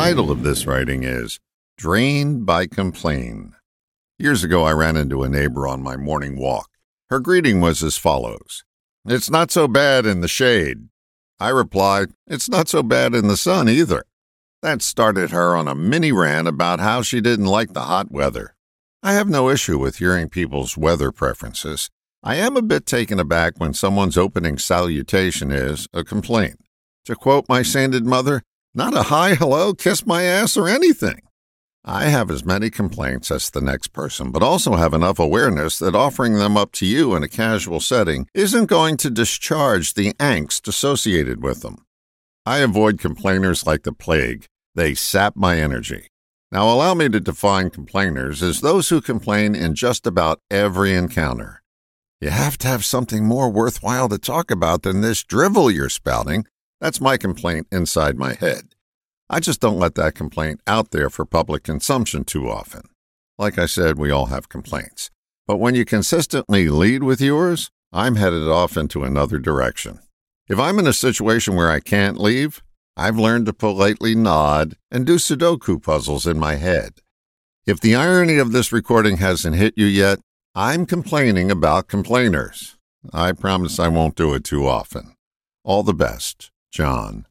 title of this writing is Drained by Complain. Years ago, I ran into a neighbor on my morning walk. Her greeting was as follows It's not so bad in the shade. I replied, It's not so bad in the sun either. That started her on a mini rant about how she didn't like the hot weather. I have no issue with hearing people's weather preferences. I am a bit taken aback when someone's opening salutation is a complaint. To quote my sanded mother, not a hi, hello, kiss my ass, or anything. I have as many complaints as the next person, but also have enough awareness that offering them up to you in a casual setting isn't going to discharge the angst associated with them. I avoid complainers like the plague. They sap my energy. Now, allow me to define complainers as those who complain in just about every encounter. You have to have something more worthwhile to talk about than this drivel you're spouting. That's my complaint inside my head. I just don't let that complaint out there for public consumption too often. Like I said, we all have complaints. But when you consistently lead with yours, I'm headed off into another direction. If I'm in a situation where I can't leave, I've learned to politely nod and do Sudoku puzzles in my head. If the irony of this recording hasn't hit you yet, I'm complaining about complainers. I promise I won't do it too often. All the best, John.